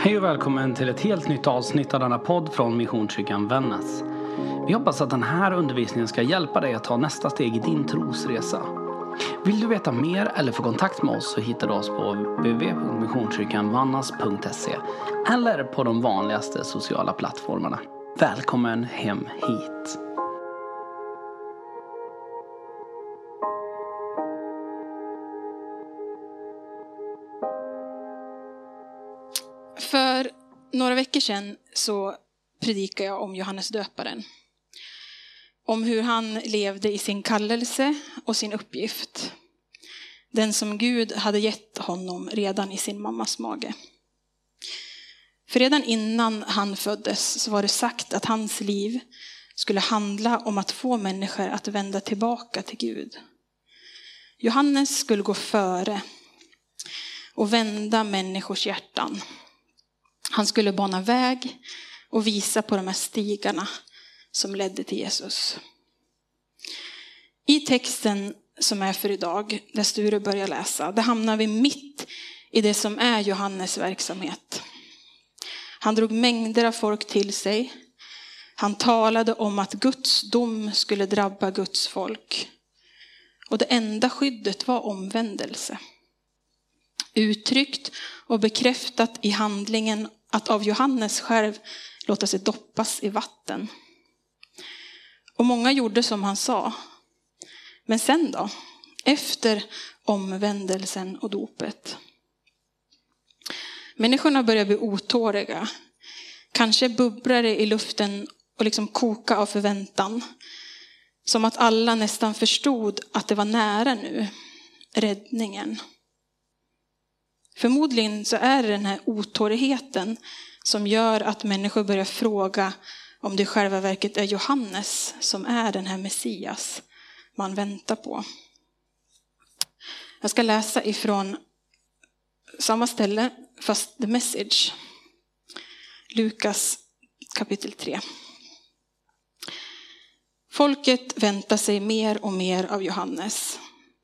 Hej och välkommen till ett helt nytt avsnitt av denna podd från Missionskyrkan Vännäs. Vi hoppas att den här undervisningen ska hjälpa dig att ta nästa steg i din trosresa. Vill du veta mer eller få kontakt med oss så hittar du oss på www.missionskyrkanvannas.se eller på de vanligaste sociala plattformarna. Välkommen hem hit! Några veckor sedan så predikade jag om Johannes döparen. Om hur han levde i sin kallelse och sin uppgift. Den som Gud hade gett honom redan i sin mammas mage. För redan innan han föddes så var det sagt att hans liv skulle handla om att få människor att vända tillbaka till Gud. Johannes skulle gå före och vända människors hjärtan han skulle bana väg och visa på de här stigarna som ledde till Jesus. I texten som är för idag, där Sture börjar läsa, där hamnar vi mitt i det som är Johannes verksamhet. Han drog mängder av folk till sig. Han talade om att Guds dom skulle drabba Guds folk. Och det enda skyddet var omvändelse. Uttryckt och bekräftat i handlingen att av Johannes själv låta sig doppas i vatten. Och många gjorde som han sa. Men sen då? Efter omvändelsen och dopet. Människorna börjar bli otåliga. Kanske bubblar det i luften och liksom koka av förväntan. Som att alla nästan förstod att det var nära nu, räddningen. Förmodligen så är det den här otåligheten som gör att människor börjar fråga om det i själva verket är Johannes som är den här Messias man väntar på. Jag ska läsa ifrån samma ställe, fast the message. Lukas kapitel 3. Folket väntar sig mer och mer av Johannes.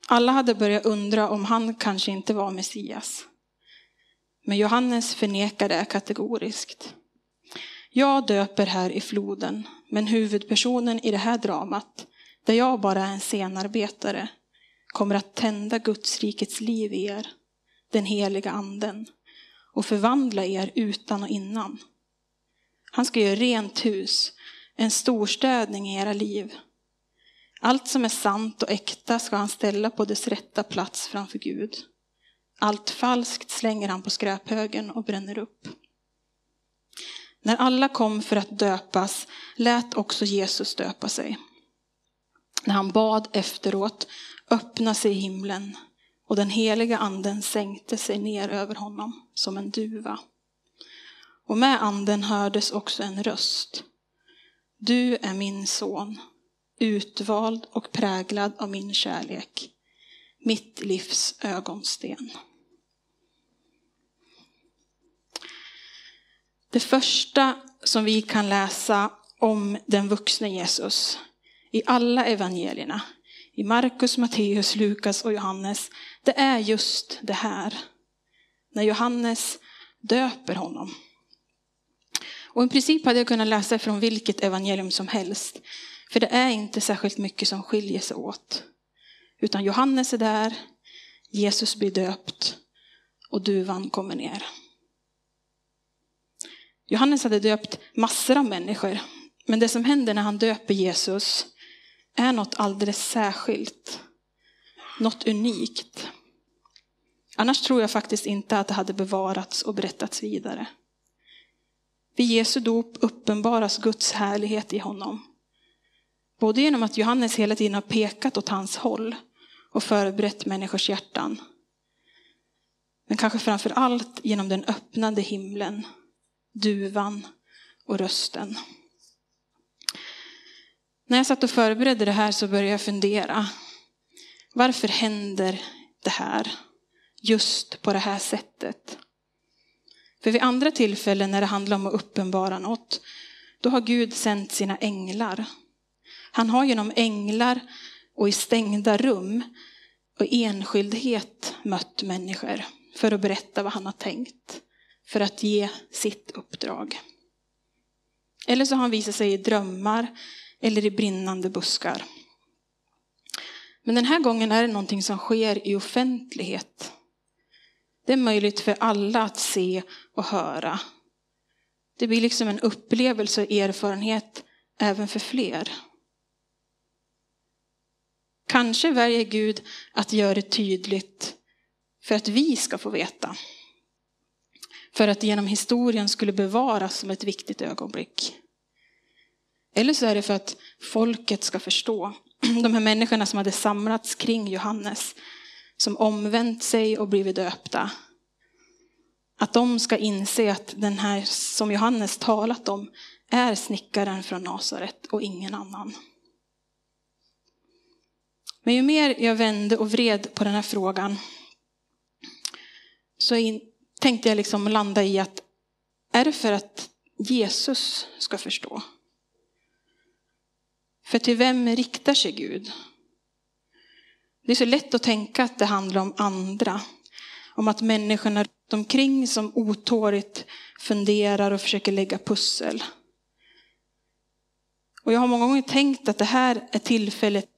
Alla hade börjat undra om han kanske inte var Messias. Men Johannes förnekar det kategoriskt. Jag döper här i floden, men huvudpersonen i det här dramat, där jag bara är en scenarbetare, kommer att tända Guds rikets liv i er, den heliga anden, och förvandla er utan och innan. Han ska göra rent hus, en storstädning i era liv. Allt som är sant och äkta ska han ställa på dess rätta plats framför Gud. Allt falskt slänger han på skräphögen och bränner upp. När alla kom för att döpas lät också Jesus döpa sig. När han bad efteråt öppnade sig himlen och den heliga anden sänkte sig ner över honom som en duva. Och med anden hördes också en röst. Du är min son, utvald och präglad av min kärlek mitt livs ögonsten. Det första som vi kan läsa om den vuxne Jesus i alla evangelierna, i Markus, Matteus, Lukas och Johannes, det är just det här. När Johannes döper honom. Och i princip hade jag kunnat läsa från vilket evangelium som helst. För det är inte särskilt mycket som skiljer sig åt. Utan Johannes är där, Jesus blir döpt och duvan kommer ner. Johannes hade döpt massor av människor. Men det som händer när han döper Jesus är något alldeles särskilt. Något unikt. Annars tror jag faktiskt inte att det hade bevarats och berättats vidare. Vid Jesu dop uppenbaras Guds härlighet i honom. Både genom att Johannes hela tiden har pekat åt hans håll och förberett människors hjärtan. Men kanske framför allt genom den öppnade himlen, duvan och rösten. När jag satt och förberedde det här så började jag fundera. Varför händer det här just på det här sättet? För vid andra tillfällen när det handlar om att uppenbara något, då har Gud sänt sina änglar han har genom änglar och i stängda rum och enskildhet mött människor för att berätta vad han har tänkt. för att ge sitt uppdrag. Eller så har han visat sig i drömmar eller i brinnande buskar. Men den här gången är det någonting som sker i offentlighet. Det är möjligt för alla att se och höra. Det blir liksom en upplevelse och erfarenhet även för fler. Kanske väljer Gud att göra det tydligt för att vi ska få veta. För att genom historien skulle bevaras som ett viktigt ögonblick. Eller så är det för att folket ska förstå. De här människorna som hade samlats kring Johannes, som omvänt sig och blivit döpta. Att de ska inse att den här som Johannes talat om är snickaren från Nasaret och ingen annan. Men ju mer jag vände och vred på den här frågan så in, tänkte jag liksom landa i att är det för att Jesus ska förstå? För till vem riktar sig Gud? Det är så lätt att tänka att det handlar om andra. Om att människorna runt omkring som otåligt funderar och försöker lägga pussel. Och jag har många gånger tänkt att det här är tillfället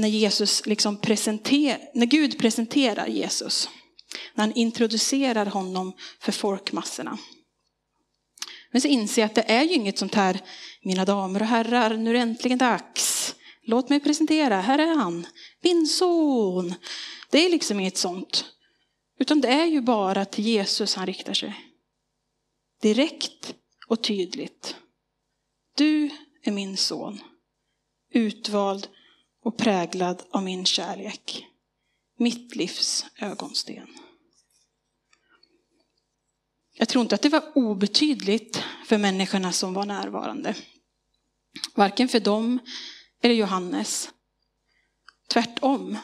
när Jesus liksom presenter, när Gud presenterar Jesus. När han introducerar honom för folkmassorna. Men så inser jag att det är ju inget sånt här, mina damer och herrar, nu är det äntligen dags. Låt mig presentera, här är han, min son. Det är liksom inget sånt. Utan det är ju bara till Jesus han riktar sig. Direkt och tydligt. Du är min son, utvald och präglad av min kärlek. Mitt livs ögonsten. Jag tror inte att det var obetydligt för människorna som var närvarande. Varken för dem eller Johannes. Tvärtom.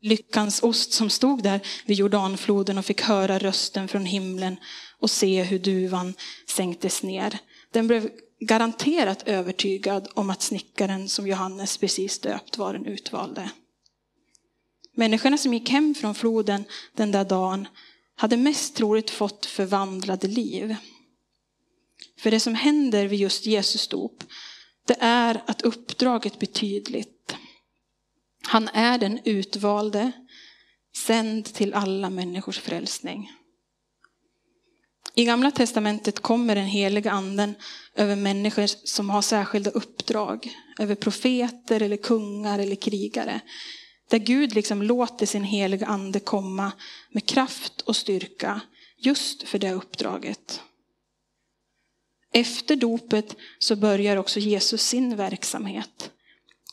Lyckans ost som stod där vid Jordanfloden och fick höra rösten från himlen och se hur duvan sänktes ner. Den blev garanterat övertygad om att snickaren som Johannes precis döpt var den utvalde. Människorna som gick hem från floden den där dagen hade mest troligt fått förvandlade liv. För det som händer vid just Jesus dop, det är att uppdraget blir tydligt. Han är den utvalde, sänd till alla människors frälsning. I Gamla Testamentet kommer den heliga anden över människor som har särskilda uppdrag. Över profeter eller kungar eller krigare. Där Gud liksom låter sin heliga ande komma med kraft och styrka just för det uppdraget. Efter dopet så börjar också Jesus sin verksamhet.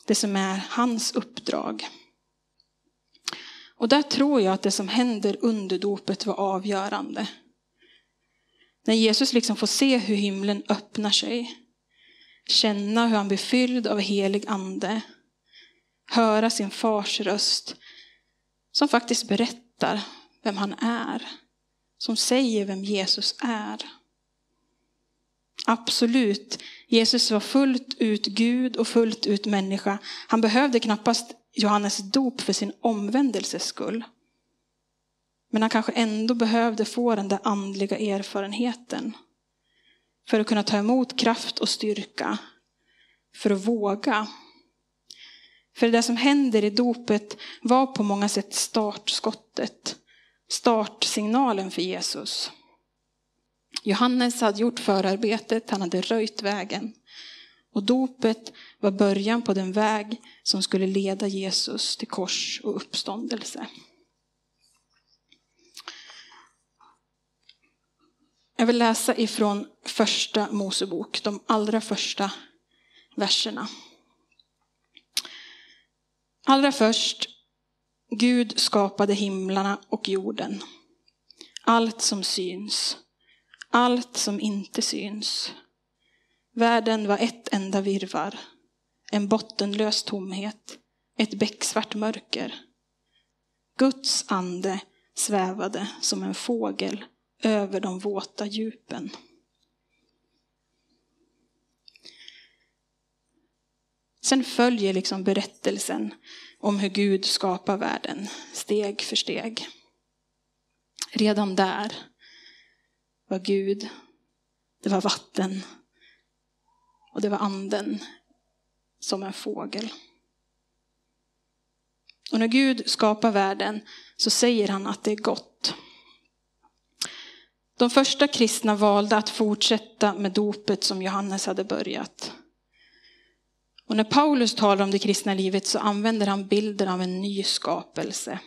Det som är hans uppdrag. Och där tror jag att det som händer under dopet var avgörande. När Jesus liksom får se hur himlen öppnar sig. Känna hur han blir fylld av helig ande. Höra sin fars röst. Som faktiskt berättar vem han är. Som säger vem Jesus är. Absolut, Jesus var fullt ut Gud och fullt ut människa. Han behövde knappast Johannes dop för sin omvändelses skull. Men han kanske ändå behövde få den där andliga erfarenheten. För att kunna ta emot kraft och styrka. För att våga. För det som händer i dopet var på många sätt startskottet. Startsignalen för Jesus. Johannes hade gjort förarbetet, han hade röjt vägen. Och dopet var början på den väg som skulle leda Jesus till kors och uppståndelse. Jag vill läsa ifrån första Mosebok, de allra första verserna. Allra först, Gud skapade himlarna och jorden. Allt som syns, allt som inte syns. Världen var ett enda virvar, en bottenlös tomhet, ett becksvart mörker. Guds ande svävade som en fågel över de våta djupen. Sen följer liksom berättelsen om hur Gud skapar världen steg för steg. Redan där var Gud, det var vatten och det var anden som en fågel. Och när Gud skapar världen så säger han att det är gott. De första kristna valde att fortsätta med dopet som Johannes hade börjat. Och när Paulus talar om det kristna livet så använder han bilden av en ny skapelse.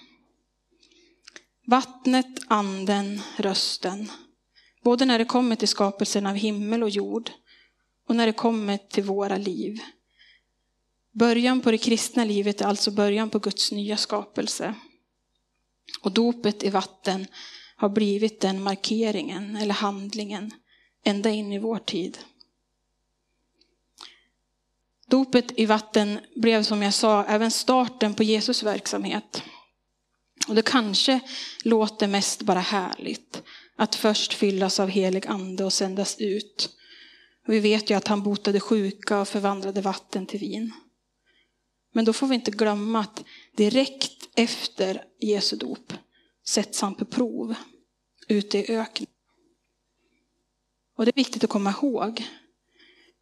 Vattnet, anden, rösten. Både när det kommer till skapelsen av himmel och jord och när det kommer till våra liv. Början på det kristna livet är alltså början på Guds nya skapelse. Och dopet i vatten har blivit den markeringen eller handlingen ända in i vår tid. Dopet i vatten blev som jag sa även starten på Jesus verksamhet. Och det kanske låter mest bara härligt att först fyllas av helig ande och sändas ut. Och vi vet ju att han botade sjuka och förvandlade vatten till vin. Men då får vi inte glömma att direkt efter Jesu dop sätts han på prov ute i öknen. Och det är viktigt att komma ihåg.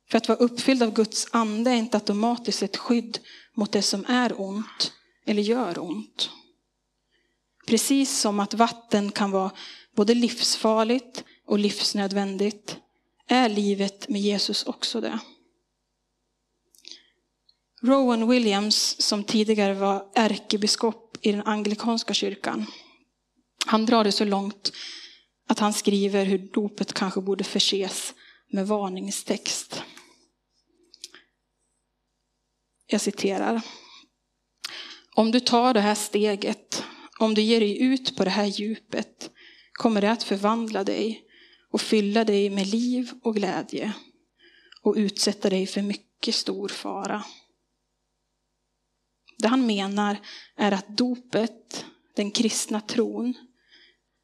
För att vara uppfylld av Guds ande är inte automatiskt ett skydd mot det som är ont eller gör ont. Precis som att vatten kan vara både livsfarligt och livsnödvändigt är livet med Jesus också det. Rowan Williams, som tidigare var ärkebiskop i den anglikanska kyrkan, han drar det så långt att han skriver hur dopet kanske borde förses med varningstext. Jag citerar. Om du tar det här steget, om du ger dig ut på det här djupet, kommer det att förvandla dig och fylla dig med liv och glädje och utsätta dig för mycket stor fara. Det han menar är att dopet, den kristna tron,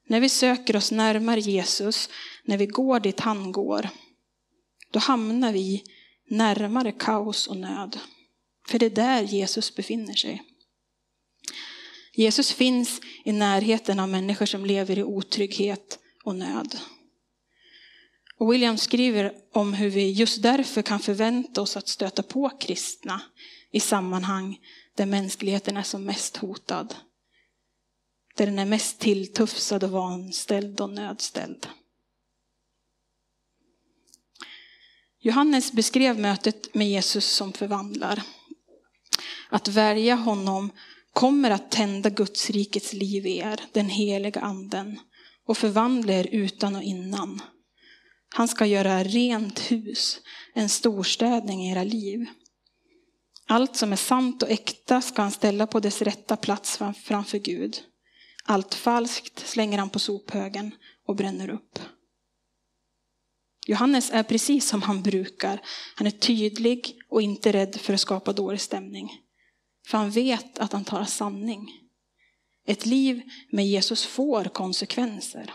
när vi söker oss närmare Jesus, när vi går dit han går, då hamnar vi närmare kaos och nöd. För det är där Jesus befinner sig. Jesus finns i närheten av människor som lever i otrygghet och nöd. Och William skriver om hur vi just därför kan förvänta oss att stöta på kristna i sammanhang där mänskligheten är som mest hotad. Där den är mest tilltufsad och vanställd och nödställd. Johannes beskrev mötet med Jesus som förvandlar. Att välja honom kommer att tända Guds rikets liv i er, den heliga anden, och förvandla er utan och innan. Han ska göra rent hus, en storstädning i era liv. Allt som är sant och äkta ska han ställa på dess rätta plats framför Gud. Allt falskt slänger han på sophögen och bränner upp. Johannes är precis som han brukar. Han är tydlig och inte rädd för att skapa dålig stämning. För han vet att han talar sanning. Ett liv med Jesus får konsekvenser.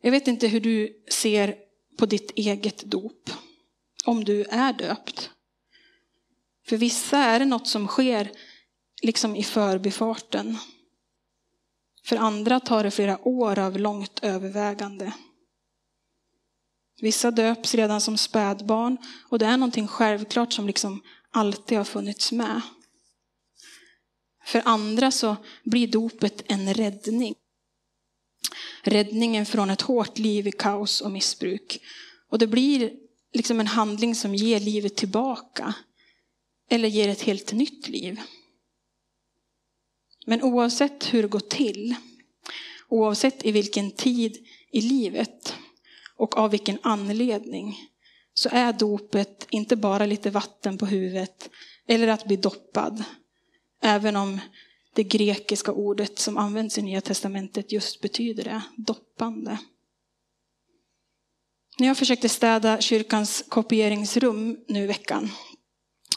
Jag vet inte hur du ser på ditt eget dop. Om du är döpt. För vissa är det något som sker liksom i förbifarten. För andra tar det flera år av långt övervägande. Vissa döps redan som spädbarn och det är någonting självklart som liksom alltid har funnits med. För andra så blir dopet en räddning. Räddningen från ett hårt liv i kaos och missbruk. Och det blir liksom en handling som ger livet tillbaka. Eller ger ett helt nytt liv. Men oavsett hur det går till, oavsett i vilken tid i livet och av vilken anledning, så är dopet inte bara lite vatten på huvudet eller att bli doppad. Även om det grekiska ordet som används i Nya Testamentet just betyder det, doppande. När jag försökte städa kyrkans kopieringsrum nu i veckan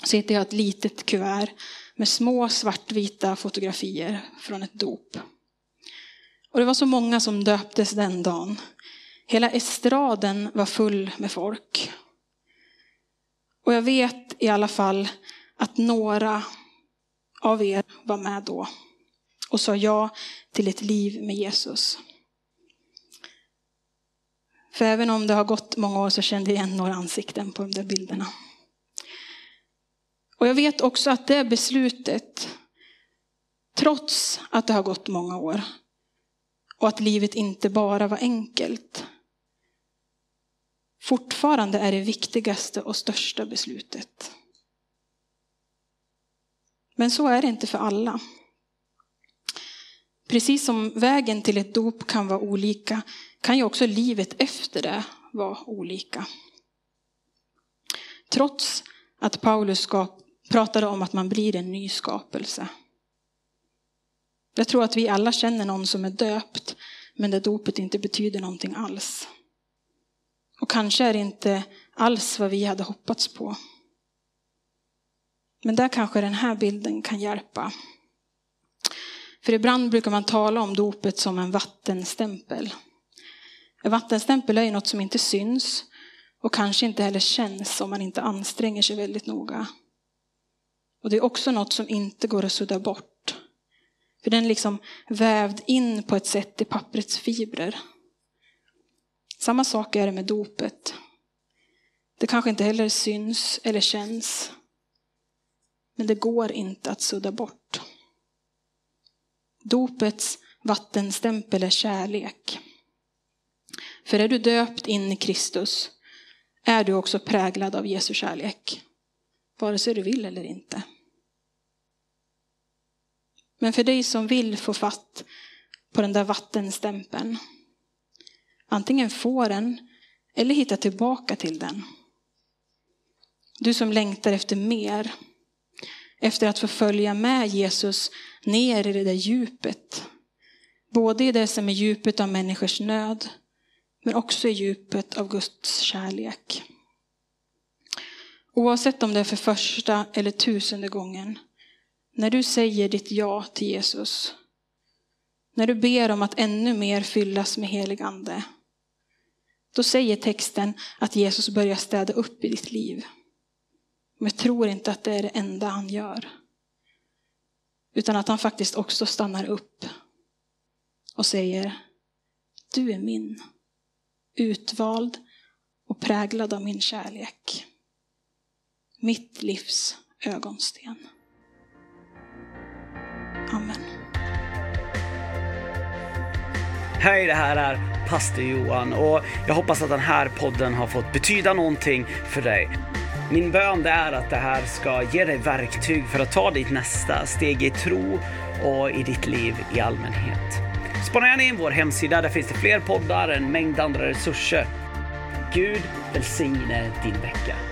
så hittade jag ett litet kuvert med små svartvita fotografier från ett dop. Och det var så många som döptes den dagen. Hela estraden var full med folk. Och jag vet i alla fall att några av er var med då. och sa ja till ett liv med Jesus. För även om det har gått många år så kände jag igen några ansikten på de där bilderna. Och jag vet också att det beslutet, trots att det har gått många år och att livet inte bara var enkelt, fortfarande är det viktigaste och största beslutet. Men så är det inte för alla. Precis som vägen till ett dop kan vara olika kan ju också livet efter det vara olika. Trots att Paulus pratade om att man blir en ny skapelse. Jag tror att vi alla känner någon som är döpt, men där dopet inte betyder någonting alls. Och kanske är det inte alls vad vi hade hoppats på. Men där kanske den här bilden kan hjälpa. För ibland brukar man tala om dopet som en vattenstämpel. En vattenstämpel är ju något som inte syns och kanske inte heller känns om man inte anstränger sig väldigt noga. Och det är också något som inte går att sudda bort. För den är liksom vävd in på ett sätt i papprets fibrer. Samma sak är det med dopet. Det kanske inte heller syns eller känns. Men det går inte att sudda bort. Dopets vattenstämpel är kärlek. För är du döpt in i Kristus är du också präglad av Jesu kärlek. Vare sig du vill eller inte. Men för dig som vill få fatt på den där vattenstämpeln, antingen få den eller hitta tillbaka till den. Du som längtar efter mer, efter att få följa med Jesus ner i det där djupet. Både i det som är djupet av människors nöd, men också i djupet av Guds kärlek. Oavsett om det är för första eller tusende gången, när du säger ditt ja till Jesus, när du ber om att ännu mer fyllas med helig ande, då säger texten att Jesus börjar städa upp i ditt liv. Men jag tror inte att det är det enda han gör. Utan att han faktiskt också stannar upp och säger, du är min, utvald och präglad av min kärlek. Mitt livs ögonsten. Amen. Hej, det här är pastor Johan och jag hoppas att den här podden har fått betyda någonting för dig. Min bön är att det här ska ge dig verktyg för att ta ditt nästa steg i tro och i ditt liv i allmänhet. Spana gärna in vår hemsida, där finns det fler poddar, en mängd andra resurser. Gud välsigne din vecka.